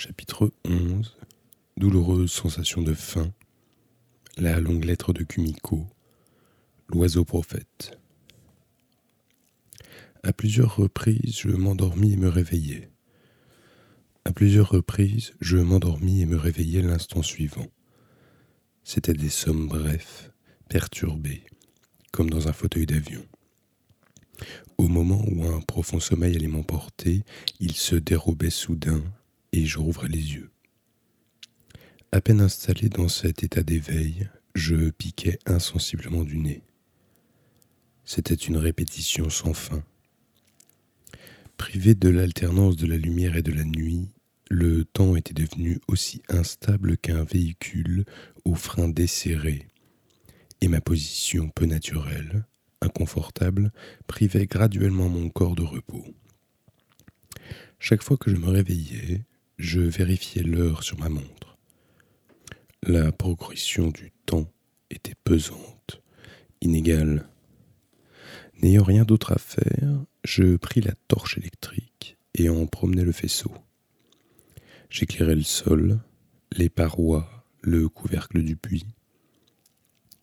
Chapitre 11 Douloureuse sensation de faim. La longue lettre de Kumiko. L'oiseau prophète. À plusieurs reprises, je m'endormis et me réveillai. À plusieurs reprises, je m'endormis et me réveillai l'instant suivant. C'étaient des sommes brefs, perturbées, comme dans un fauteuil d'avion. Au moment où un profond sommeil allait m'emporter, il se dérobait soudain et je rouvrais les yeux. À peine installé dans cet état d'éveil, je piquais insensiblement du nez. C'était une répétition sans fin. Privé de l'alternance de la lumière et de la nuit, le temps était devenu aussi instable qu'un véhicule aux freins desserrés, et ma position peu naturelle, inconfortable, privait graduellement mon corps de repos. Chaque fois que je me réveillais, je vérifiais l'heure sur ma montre. La progression du temps était pesante, inégale. N'ayant rien d'autre à faire, je pris la torche électrique et en promenai le faisceau. J'éclairais le sol, les parois, le couvercle du puits,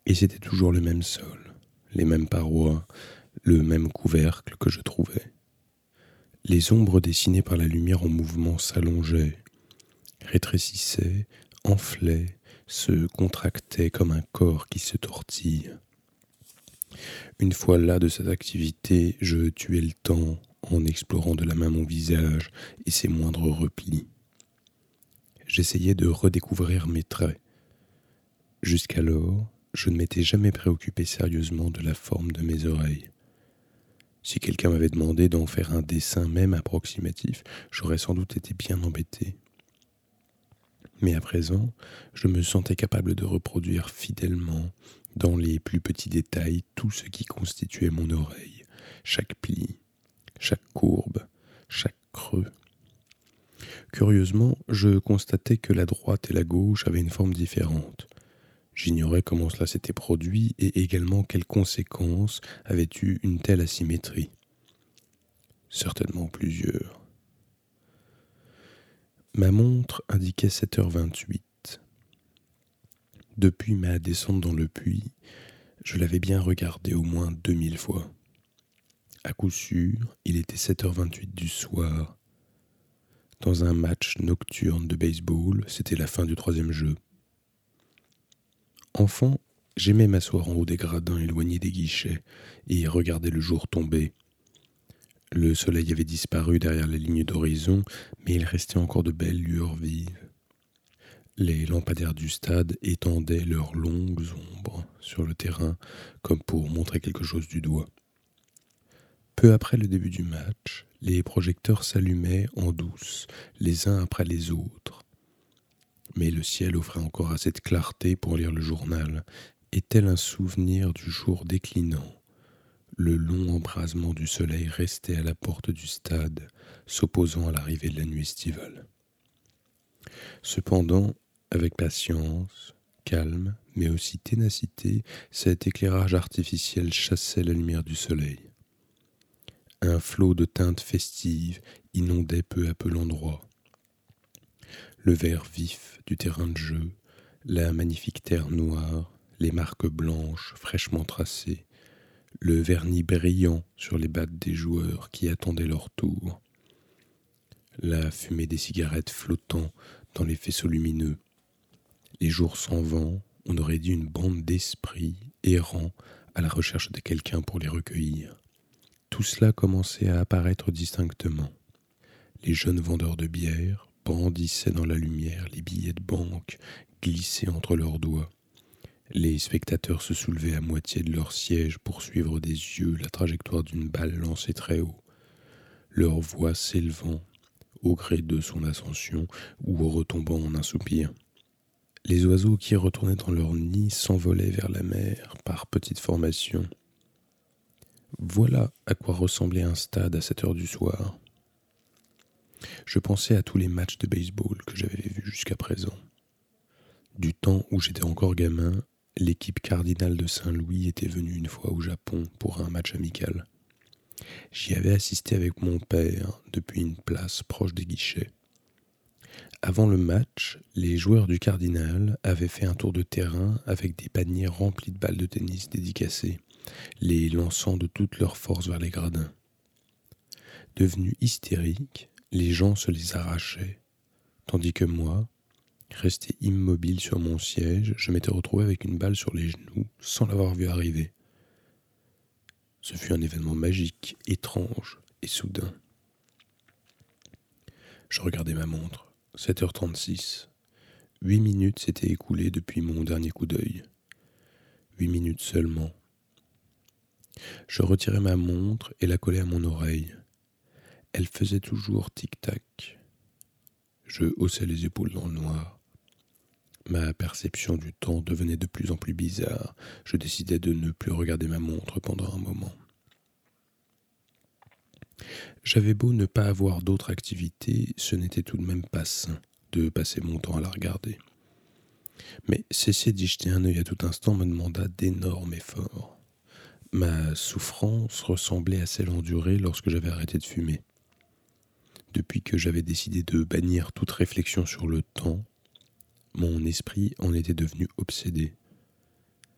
et c'était toujours le même sol, les mêmes parois, le même couvercle que je trouvais. Les ombres dessinées par la lumière en mouvement s'allongeaient, rétrécissaient, enflaient, se contractaient comme un corps qui se tortille. Une fois là de cette activité, je tuais le temps en explorant de la main mon visage et ses moindres replis. J'essayais de redécouvrir mes traits. Jusqu'alors, je ne m'étais jamais préoccupé sérieusement de la forme de mes oreilles. Si quelqu'un m'avait demandé d'en faire un dessin même approximatif, j'aurais sans doute été bien embêté. Mais à présent, je me sentais capable de reproduire fidèlement, dans les plus petits détails, tout ce qui constituait mon oreille, chaque pli, chaque courbe, chaque creux. Curieusement, je constatais que la droite et la gauche avaient une forme différente, J'ignorais comment cela s'était produit et également quelles conséquences avait eu une telle asymétrie. Certainement plusieurs. Ma montre indiquait 7h28. Depuis ma descente dans le puits, je l'avais bien regardé au moins 2000 fois. À coup sûr, il était 7h28 du soir. Dans un match nocturne de baseball, c'était la fin du troisième jeu. Enfant, j'aimais m'asseoir en haut des gradins éloignés des guichets et regarder le jour tomber. Le soleil avait disparu derrière la ligne d'horizon, mais il restait encore de belles lueurs vives. Les lampadaires du stade étendaient leurs longues ombres sur le terrain comme pour montrer quelque chose du doigt. Peu après le début du match, les projecteurs s'allumaient en douce, les uns après les autres mais le ciel offrait encore assez de clarté pour lire le journal, et tel un souvenir du jour déclinant? Le long embrasement du soleil restait à la porte du stade, s'opposant à l'arrivée de la nuit estivale. Cependant, avec patience, calme, mais aussi ténacité, cet éclairage artificiel chassait la lumière du soleil. Un flot de teintes festives inondait peu à peu l'endroit le vert vif du terrain de jeu, la magnifique terre noire, les marques blanches fraîchement tracées, le vernis brillant sur les battes des joueurs qui attendaient leur tour, la fumée des cigarettes flottant dans les faisceaux lumineux, les jours sans vent, on aurait dit une bande d'esprits errants à la recherche de quelqu'un pour les recueillir. Tout cela commençait à apparaître distinctement. Les jeunes vendeurs de bière, brandissaient dans la lumière les billets de banque glissés entre leurs doigts. Les spectateurs se soulevaient à moitié de leur siège pour suivre des yeux la trajectoire d'une balle lancée très haut, leur voix s'élevant au gré de son ascension ou retombant en un soupir. Les oiseaux qui retournaient dans leur nid s'envolaient vers la mer par petites formations. Voilà à quoi ressemblait un stade à cette heure du soir. Je pensais à tous les matchs de baseball que j'avais vus jusqu'à présent. Du temps où j'étais encore gamin, l'équipe cardinale de Saint-Louis était venue une fois au Japon pour un match amical. J'y avais assisté avec mon père depuis une place proche des guichets. Avant le match, les joueurs du Cardinal avaient fait un tour de terrain avec des paniers remplis de balles de tennis dédicacées, les lançant de toute leur force vers les gradins. Devenus hystériques, les gens se les arrachaient, tandis que moi, resté immobile sur mon siège, je m'étais retrouvé avec une balle sur les genoux sans l'avoir vu arriver. Ce fut un événement magique, étrange et soudain. Je regardais ma montre. 7h36. Huit minutes s'étaient écoulées depuis mon dernier coup d'œil. Huit minutes seulement. Je retirai ma montre et la collai à mon oreille. Elle faisait toujours tic-tac. Je haussai les épaules dans le noir. Ma perception du temps devenait de plus en plus bizarre. Je décidai de ne plus regarder ma montre pendant un moment. J'avais beau ne pas avoir d'autre activité, ce n'était tout de même pas sain de passer mon temps à la regarder. Mais cesser d'y jeter un œil à tout instant me demanda d'énormes efforts. Ma souffrance ressemblait à celle endurée lorsque j'avais arrêté de fumer. Depuis que j'avais décidé de bannir toute réflexion sur le temps, mon esprit en était devenu obsédé.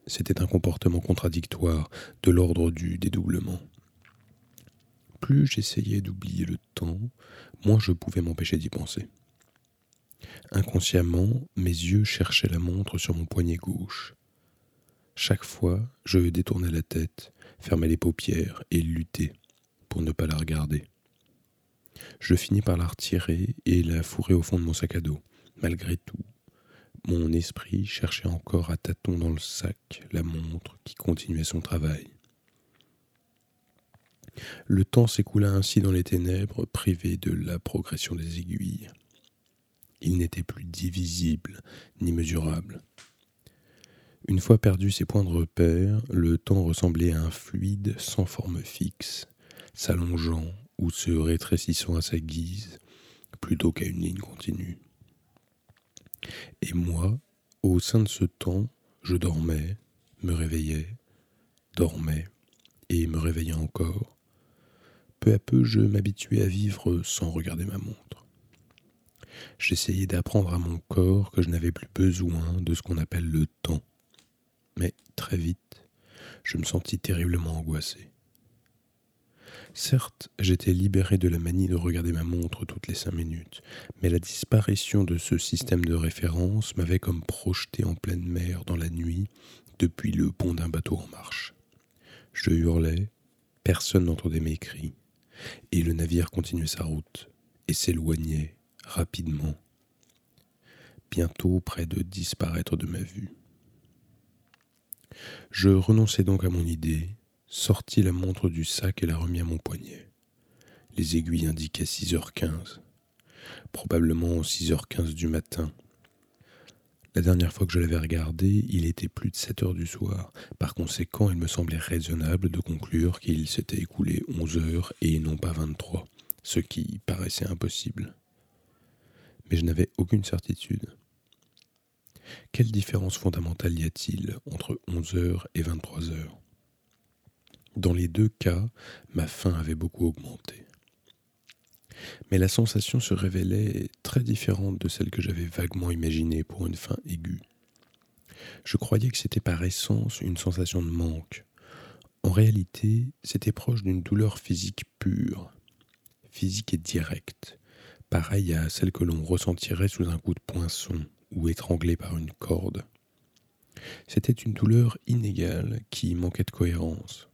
C'était un comportement contradictoire, de l'ordre du dédoublement. Plus j'essayais d'oublier le temps, moins je pouvais m'empêcher d'y penser. Inconsciemment, mes yeux cherchaient la montre sur mon poignet gauche. Chaque fois, je détournais la tête, fermais les paupières et luttais pour ne pas la regarder. Je finis par la retirer et la fourrer au fond de mon sac à dos. Malgré tout, mon esprit cherchait encore à tâtons dans le sac la montre qui continuait son travail. Le temps s'écoula ainsi dans les ténèbres, privé de la progression des aiguilles. Il n'était plus divisible ni mesurable. Une fois perdu ses points de repère, le temps ressemblait à un fluide sans forme fixe, s'allongeant ou se rétrécissant à sa guise, plutôt qu'à une ligne continue. Et moi, au sein de ce temps, je dormais, me réveillais, dormais et me réveillais encore, peu à peu, je m'habituais à vivre sans regarder ma montre. J'essayais d'apprendre à mon corps que je n'avais plus besoin de ce qu'on appelle le temps. Mais très vite, je me sentis terriblement angoissé. Certes, j'étais libéré de la manie de regarder ma montre toutes les cinq minutes, mais la disparition de ce système de référence m'avait comme projeté en pleine mer dans la nuit depuis le pont d'un bateau en marche. Je hurlais, personne n'entendait mes cris, et le navire continuait sa route et s'éloignait rapidement, bientôt près de disparaître de ma vue. Je renonçai donc à mon idée, sortis la montre du sac et la remis à mon poignet. Les aiguilles indiquaient 6h15, probablement 6h15 du matin, la dernière fois que je l'avais regardé, il était plus de 7 heures du soir. Par conséquent, il me semblait raisonnable de conclure qu'il s'était écoulé 11 heures et non pas 23, ce qui paraissait impossible. Mais je n'avais aucune certitude. Quelle différence fondamentale y a-t-il entre 11 heures et 23 heures? Dans les deux cas, ma faim avait beaucoup augmenté mais la sensation se révélait très différente de celle que j'avais vaguement imaginée pour une fin aiguë. Je croyais que c'était par essence une sensation de manque. En réalité, c'était proche d'une douleur physique pure, physique et directe, pareille à celle que l'on ressentirait sous un coup de poinçon ou étranglé par une corde. C'était une douleur inégale qui manquait de cohérence.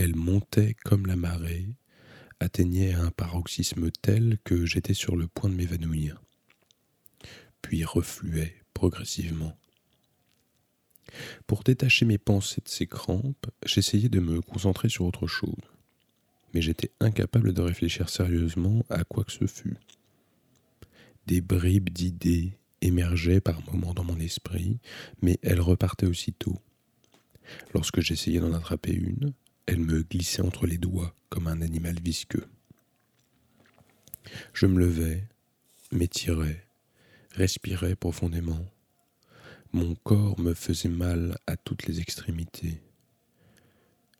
Elle montait comme la marée atteignait un paroxysme tel que j'étais sur le point de m'évanouir, puis refluait progressivement. Pour détacher mes pensées de ces crampes, j'essayais de me concentrer sur autre chose, mais j'étais incapable de réfléchir sérieusement à quoi que ce fût. Des bribes d'idées émergeaient par moments dans mon esprit, mais elles repartaient aussitôt. Lorsque j'essayais d'en attraper une, elle me glissait entre les doigts comme un animal visqueux. Je me levais, m'étirais, respirais profondément. Mon corps me faisait mal à toutes les extrémités.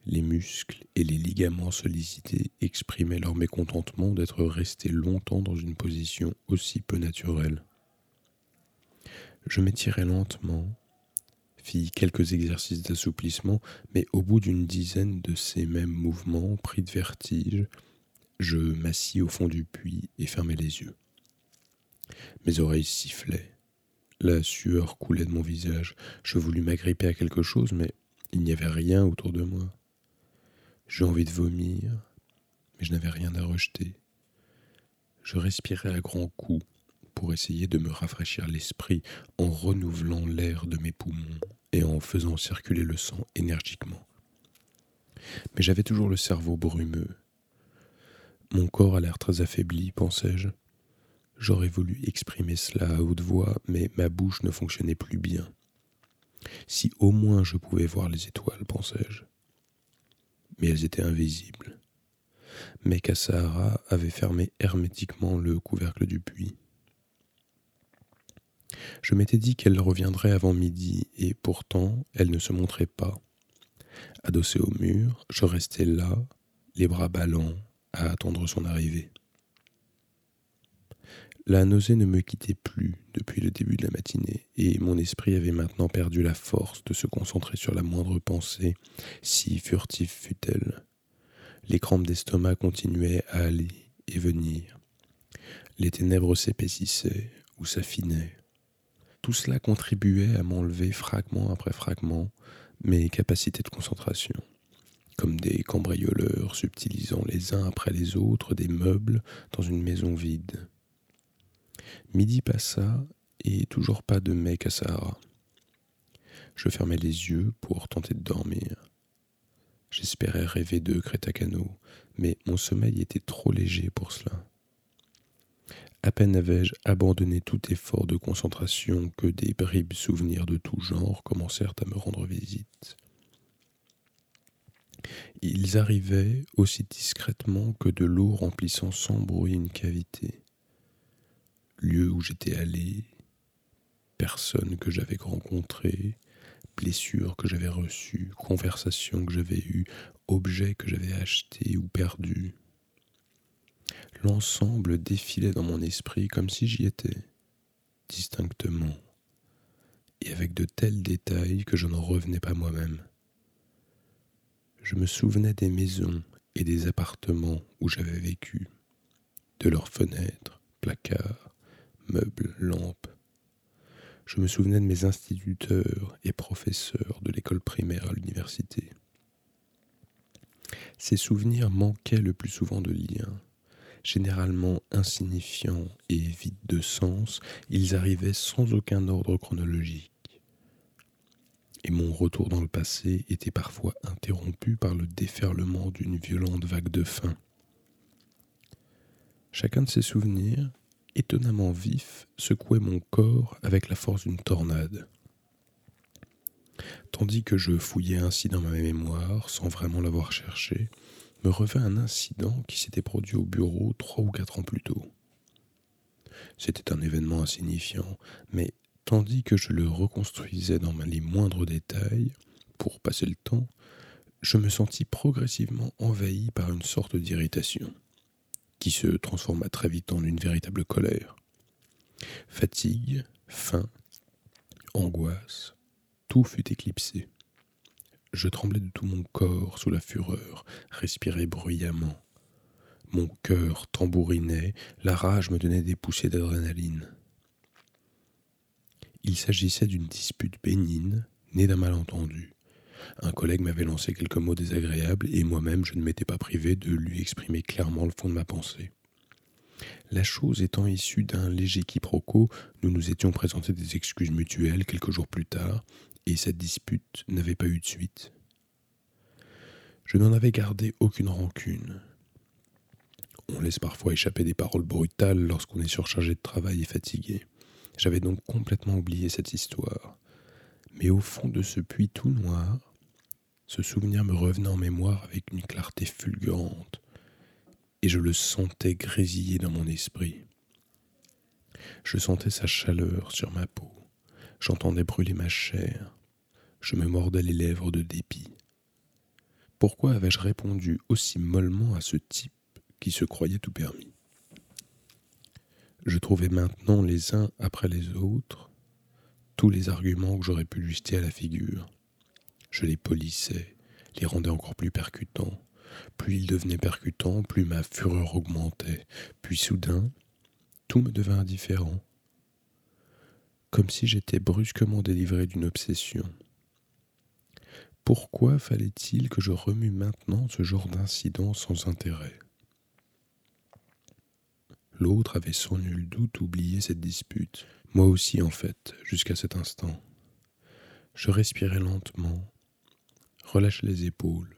les muscles et les ligaments sollicités exprimaient leur mécontentement d'être restés longtemps dans une position aussi peu naturelle. Je m'étirai lentement, fis quelques exercices d'assouplissement, mais au bout d'une dizaine de ces mêmes mouvements, pris de vertige, je m'assis au fond du puits et fermai les yeux. Mes oreilles sifflaient. La sueur coulait de mon visage. Je voulus m'agripper à quelque chose, mais il n'y avait rien autour de moi. J'eus envie de vomir, mais je n'avais rien à rejeter. Je respirais à grands coups pour essayer de me rafraîchir l'esprit en renouvelant l'air de mes poumons et en faisant circuler le sang énergiquement. Mais j'avais toujours le cerveau brumeux. Mon corps a l'air très affaibli, pensais-je. J'aurais voulu exprimer cela à haute voix, mais ma bouche ne fonctionnait plus bien. Si au moins je pouvais voir les étoiles, pensais-je. Mais elles étaient invisibles. Mais Kassahara avait fermé hermétiquement le couvercle du puits. Je m'étais dit qu'elle reviendrait avant midi, et pourtant elle ne se montrait pas. Adossé au mur, je restais là, les bras ballants, à attendre son arrivée. La nausée ne me quittait plus depuis le début de la matinée, et mon esprit avait maintenant perdu la force de se concentrer sur la moindre pensée, si furtive fût-elle. Les crampes d'estomac continuaient à aller et venir. Les ténèbres s'épaississaient ou s'affinaient. Tout cela contribuait à m'enlever fragment après fragment mes capacités de concentration, comme des cambrioleurs subtilisant les uns après les autres des meubles dans une maison vide. Midi passa et toujours pas de mec à Sahara. Je fermais les yeux pour tenter de dormir. J'espérais rêver de Crétacano, mais mon sommeil était trop léger pour cela. À peine avais-je abandonné tout effort de concentration que des bribes souvenirs de tout genre commencèrent à me rendre visite. Ils arrivaient aussi discrètement que de l'eau remplissant sans bruit une cavité. Lieu où j'étais allé, personne que j'avais rencontré, blessures que j'avais reçues, conversations que j'avais eues, objets que j'avais achetés ou perdus. L'ensemble défilait dans mon esprit comme si j'y étais, distinctement, et avec de tels détails que je n'en revenais pas moi-même. Je me souvenais des maisons et des appartements où j'avais vécu, de leurs fenêtres, placards, meubles, lampes. Je me souvenais de mes instituteurs et professeurs de l'école primaire à l'université. Ces souvenirs manquaient le plus souvent de liens généralement insignifiants et vides de sens, ils arrivaient sans aucun ordre chronologique. Et mon retour dans le passé était parfois interrompu par le déferlement d'une violente vague de faim. Chacun de ces souvenirs, étonnamment vifs, secouait mon corps avec la force d'une tornade. Tandis que je fouillais ainsi dans ma mémoire, sans vraiment l'avoir cherché, me revint un incident qui s'était produit au bureau trois ou quatre ans plus tôt. C'était un événement insignifiant, mais tandis que je le reconstruisais dans les moindres détails, pour passer le temps, je me sentis progressivement envahi par une sorte d'irritation, qui se transforma très vite en une véritable colère. Fatigue, faim, angoisse, tout fut éclipsé. Je tremblais de tout mon corps sous la fureur, respirais bruyamment. Mon cœur tambourinait, la rage me donnait des poussées d'adrénaline. Il s'agissait d'une dispute bénigne, née d'un malentendu. Un collègue m'avait lancé quelques mots désagréables et moi-même je ne m'étais pas privé de lui exprimer clairement le fond de ma pensée. La chose étant issue d'un léger quiproquo, nous nous étions présentés des excuses mutuelles quelques jours plus tard, et cette dispute n'avait pas eu de suite. Je n'en avais gardé aucune rancune. On laisse parfois échapper des paroles brutales lorsqu'on est surchargé de travail et fatigué. J'avais donc complètement oublié cette histoire. Mais au fond de ce puits tout noir, ce souvenir me revenait en mémoire avec une clarté fulgurante, et je le sentais grésiller dans mon esprit. Je sentais sa chaleur sur ma peau, j'entendais brûler ma chair, je me mordais les lèvres de dépit. Pourquoi avais-je répondu aussi mollement à ce type qui se croyait tout permis? Je trouvais maintenant les uns après les autres tous les arguments que j'aurais pu lui à la figure. Je les polissais, les rendais encore plus percutants. Plus ils devenaient percutants, plus ma fureur augmentait. Puis soudain, tout me devint indifférent. Comme si j'étais brusquement délivré d'une obsession. Pourquoi fallait-il que je remue maintenant ce genre d'incident sans intérêt? L'autre avait sans nul doute oublié cette dispute. Moi aussi, en fait, jusqu'à cet instant. Je respirais lentement, relâchai les épaules,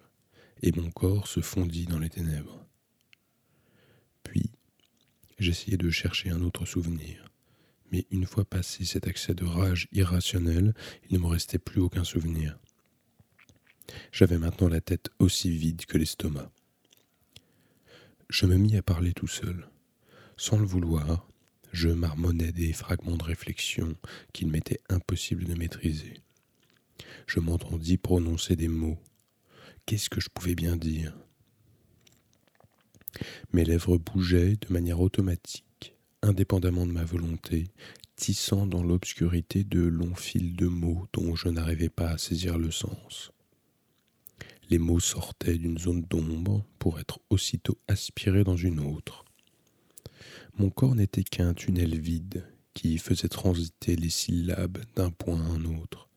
et mon corps se fondit dans les ténèbres. Puis, j'essayai de chercher un autre souvenir, mais une fois passé cet accès de rage irrationnelle, il ne me restait plus aucun souvenir. J'avais maintenant la tête aussi vide que l'estomac. Je me mis à parler tout seul. Sans le vouloir, je marmonnais des fragments de réflexion qu'il m'était impossible de maîtriser. Je m'entendis prononcer des mots. Qu'est-ce que je pouvais bien dire? Mes lèvres bougeaient de manière automatique, indépendamment de ma volonté, tissant dans l'obscurité de longs fils de mots dont je n'arrivais pas à saisir le sens. Les mots sortaient d'une zone d'ombre pour être aussitôt aspirés dans une autre. Mon corps n'était qu'un tunnel vide qui faisait transiter les syllabes d'un point à un autre.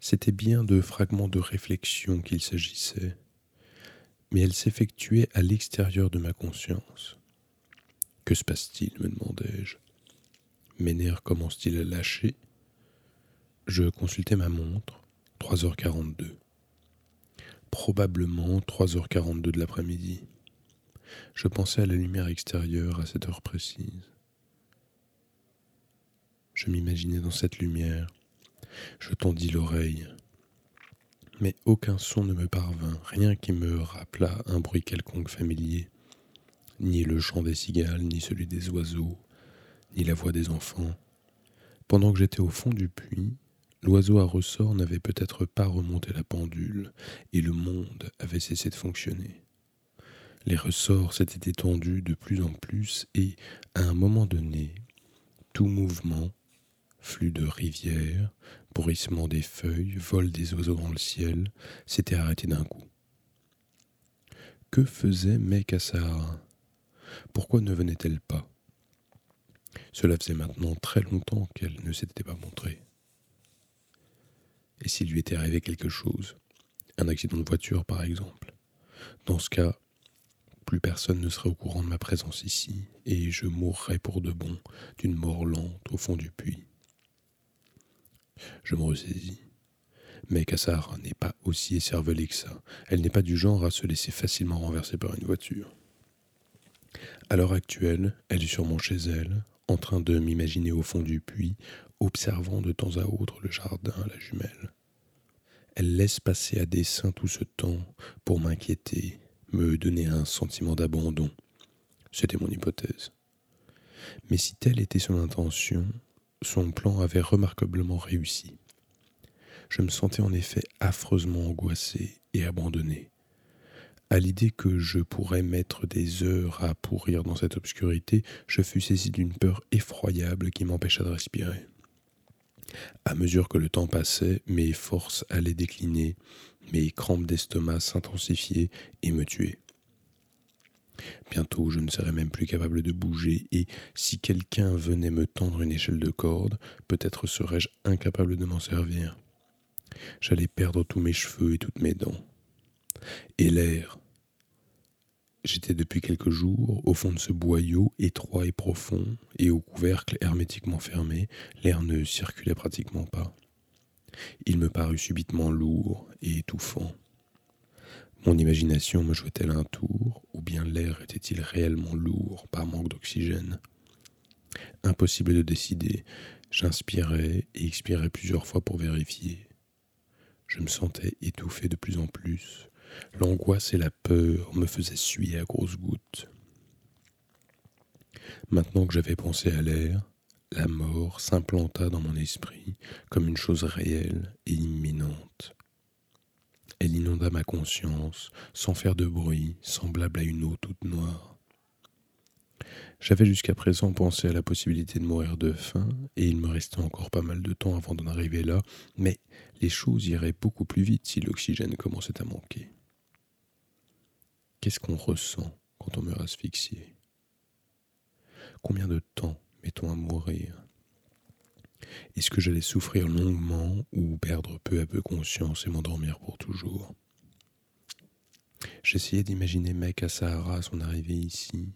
C'était bien de fragments de réflexion qu'il s'agissait, mais elles s'effectuaient à l'extérieur de ma conscience. Que se passe-t-il me demandai-je. Mes nerfs commencent-ils à lâcher? Je consultai ma montre, 3h42. Probablement 3h42 de l'après-midi. Je pensais à la lumière extérieure à cette heure précise. Je m'imaginais dans cette lumière. Je tendis l'oreille. Mais aucun son ne me parvint, rien qui me rappelât un bruit quelconque familier. Ni le chant des cigales, ni celui des oiseaux, ni la voix des enfants. Pendant que j'étais au fond du puits, l'oiseau à ressort n'avait peut-être pas remonté la pendule, et le monde avait cessé de fonctionner. Les ressorts s'étaient étendus de plus en plus et, à un moment donné, tout mouvement, flux de rivière, bruissement des feuilles, vol des oiseaux dans le ciel, s'était arrêté d'un coup. Que faisait Mekasar Pourquoi ne venait-elle pas? Cela faisait maintenant très longtemps qu'elle ne s'était pas montrée. Et s'il lui était arrivé quelque chose Un accident de voiture, par exemple Dans ce cas, plus personne ne serait au courant de ma présence ici, et je mourrais pour de bon d'une mort lente au fond du puits. Je me ressaisis. Mais Kassar n'est pas aussi écervelée que ça. Elle n'est pas du genre à se laisser facilement renverser par une voiture. À l'heure actuelle, elle est sûrement chez elle, en train de m'imaginer au fond du puits, observant de temps à autre le jardin, la jumelle. Elle laisse passer à dessein tout ce temps pour m'inquiéter me donner un sentiment d'abandon. C'était mon hypothèse. Mais si telle était son intention, son plan avait remarquablement réussi. Je me sentais en effet affreusement angoissé et abandonné. À l'idée que je pourrais mettre des heures à pourrir dans cette obscurité, je fus saisi d'une peur effroyable qui m'empêcha de respirer. À mesure que le temps passait, mes forces allaient décliner, mes crampes d'estomac s'intensifiaient et me tuaient. Bientôt je ne serais même plus capable de bouger, et si quelqu'un venait me tendre une échelle de corde, peut-être serais-je incapable de m'en servir. J'allais perdre tous mes cheveux et toutes mes dents. Et l'air. J'étais depuis quelques jours au fond de ce boyau étroit et profond, et au couvercle hermétiquement fermé, l'air ne circulait pratiquement pas. Il me parut subitement lourd et étouffant. Mon imagination me jouait-elle un tour, ou bien l'air était-il réellement lourd par manque d'oxygène? Impossible de décider. J'inspirais et expirais plusieurs fois pour vérifier. Je me sentais étouffé de plus en plus. L'angoisse et la peur me faisaient suer à grosses gouttes. Maintenant que j'avais pensé à l'air, la mort s'implanta dans mon esprit comme une chose réelle et imminente. Elle inonda ma conscience, sans faire de bruit, semblable à une eau toute noire. J'avais jusqu'à présent pensé à la possibilité de mourir de faim, et il me restait encore pas mal de temps avant d'en arriver là, mais les choses iraient beaucoup plus vite si l'oxygène commençait à manquer. Qu'est-ce qu'on ressent quand on meurt asphyxié? Combien de temps mettons à mourir? Est-ce que j'allais souffrir longuement ou perdre peu à peu conscience et m'endormir pour toujours? J'essayais d'imaginer Mec à Sahara à son arrivée ici,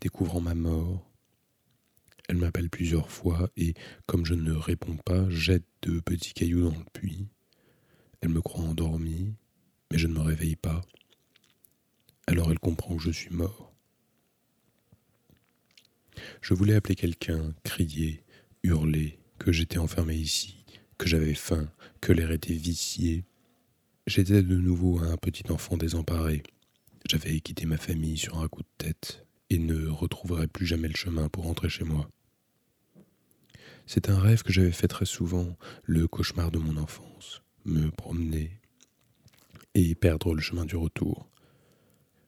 découvrant ma mort. Elle m'appelle plusieurs fois et, comme je ne réponds pas, jette de petits cailloux dans le puits. Elle me croit endormi, mais je ne me réveille pas. Alors elle comprend que je suis mort. Je voulais appeler quelqu'un, crier, hurler, que j'étais enfermé ici, que j'avais faim, que l'air était vicié. J'étais de nouveau un petit enfant désemparé. J'avais quitté ma famille sur un coup de tête et ne retrouverai plus jamais le chemin pour rentrer chez moi. C'est un rêve que j'avais fait très souvent, le cauchemar de mon enfance, me promener et perdre le chemin du retour.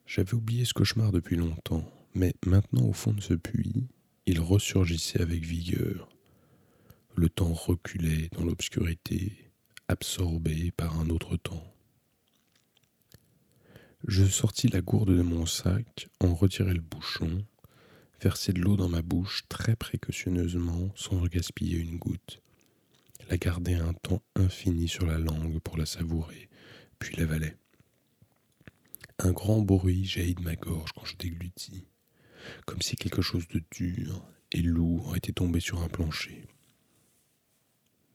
J'avais oublié ce cauchemar depuis longtemps, mais maintenant au fond de ce puits, il ressurgissait avec vigueur. Le temps reculait dans l'obscurité, absorbé par un autre temps. Je sortis la gourde de mon sac, en retirai le bouchon, versai de l'eau dans ma bouche très précautionneusement sans gaspiller une goutte, la gardai un temps infini sur la langue pour la savourer, puis l'avalai. Un grand bruit jaillit de ma gorge quand je déglutis, comme si quelque chose de dur et lourd était tombé sur un plancher.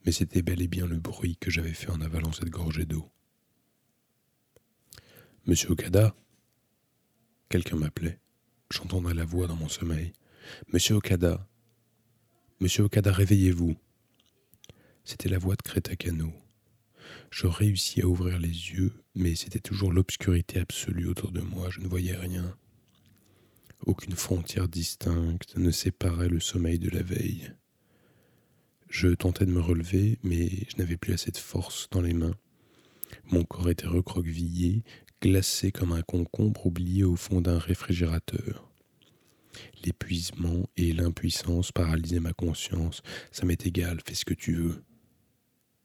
Mais c'était bel et bien le bruit que j'avais fait en avalant cette gorgée d'eau. Monsieur Okada Quelqu'un m'appelait. J'entendais la voix dans mon sommeil. Monsieur Okada Monsieur Okada, réveillez-vous. C'était la voix de Crétacano. Je réussis à ouvrir les yeux, mais c'était toujours l'obscurité absolue autour de moi, je ne voyais rien. Aucune frontière distincte ne séparait le sommeil de la veille. Je tentais de me relever, mais je n'avais plus assez de force dans les mains. Mon corps était recroquevillé glacé comme un concombre oublié au fond d'un réfrigérateur. L'épuisement et l'impuissance paralysaient ma conscience. Ça m'est égal, fais ce que tu veux.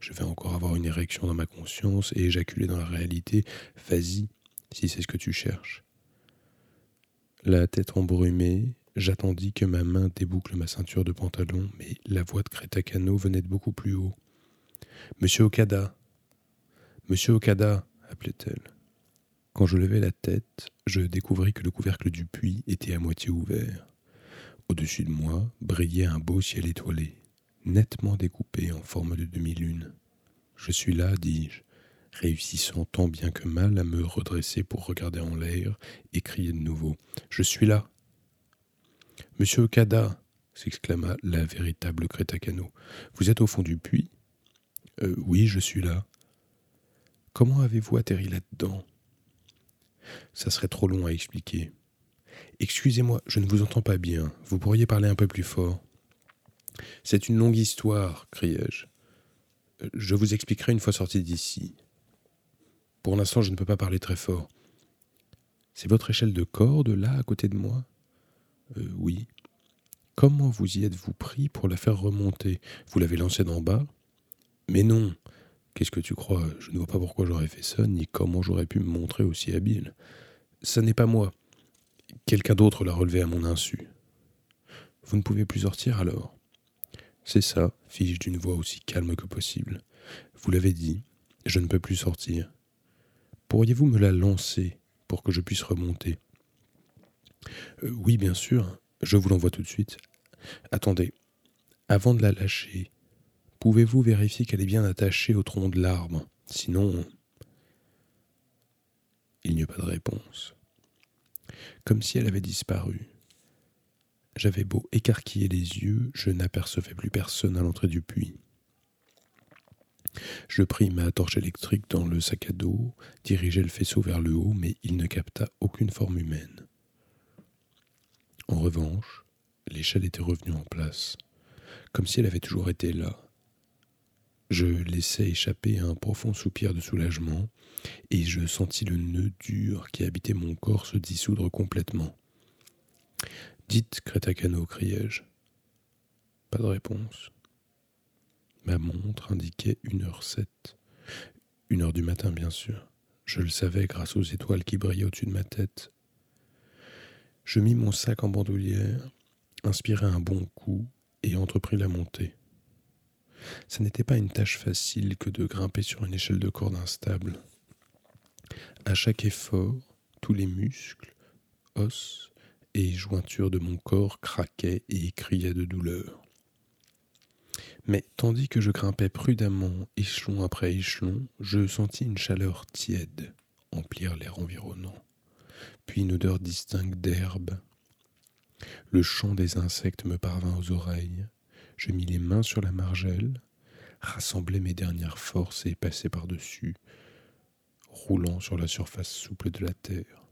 Je vais encore avoir une érection dans ma conscience et éjaculer dans la réalité. Vas-y, si c'est ce que tu cherches. La tête embrumée, j'attendis que ma main déboucle ma ceinture de pantalon, mais la voix de Crétacano venait de beaucoup plus haut. Monsieur Okada Monsieur Okada appelait-elle. Quand je levai la tête, je découvris que le couvercle du puits était à moitié ouvert. Au-dessus de moi brillait un beau ciel étoilé, nettement découpé en forme de demi-lune. Je suis là, dis-je, réussissant tant bien que mal à me redresser pour regarder en l'air et crier de nouveau. Je suis là. Monsieur Okada, s'exclama la véritable Crétacano. Vous êtes au fond du puits? Euh, Oui, je suis là. Comment avez-vous atterri là-dedans? Ça serait trop long à expliquer. Excusez-moi, je ne vous entends pas bien. Vous pourriez parler un peu plus fort. C'est une longue histoire, criai-je. Je vous expliquerai une fois sorti d'ici. Pour l'instant, je ne peux pas parler très fort. C'est votre échelle de corde là, à côté de moi? Euh, Oui. Comment vous y êtes-vous pris pour la faire remonter? Vous l'avez lancée d'en bas? Mais non, Qu'est-ce que tu crois? Je ne vois pas pourquoi j'aurais fait ça, ni comment j'aurais pu me montrer aussi habile. Ça n'est pas moi. Quelqu'un d'autre l'a relevé à mon insu. Vous ne pouvez plus sortir alors C'est ça, fis-je d'une voix aussi calme que possible. Vous l'avez dit, je ne peux plus sortir. Pourriez-vous me la lancer pour que je puisse remonter? Euh, Oui, bien sûr, je vous l'envoie tout de suite. Attendez, avant de la lâcher, Pouvez-vous vérifier qu'elle est bien attachée au tronc de l'arbre? Sinon, il n'y eut pas de réponse. Comme si elle avait disparu. J'avais beau écarquiller les yeux, je n'apercevais plus personne à l'entrée du puits. Je pris ma torche électrique dans le sac à dos, dirigeai le faisceau vers le haut, mais il ne capta aucune forme humaine. En revanche, l'échelle était revenue en place, comme si elle avait toujours été là, Je laissai échapper un profond soupir de soulagement, et je sentis le nœud dur qui habitait mon corps se dissoudre complètement. Dites, Crétacano, criai-je. Pas de réponse. Ma montre indiquait une heure sept. Une heure du matin, bien sûr. Je le savais grâce aux étoiles qui brillaient au-dessus de ma tête. Je mis mon sac en bandoulière, inspirai un bon coup et entrepris la montée. Ce n'était pas une tâche facile que de grimper sur une échelle de corde instable. À chaque effort, tous les muscles, os et jointures de mon corps craquaient et criaient de douleur. Mais tandis que je grimpais prudemment, échelon après échelon, je sentis une chaleur tiède emplir l'air environnant, puis une odeur distincte d'herbe. Le chant des insectes me parvint aux oreilles. Je mis les mains sur la margelle, rassemblai mes dernières forces et passai par-dessus, roulant sur la surface souple de la terre.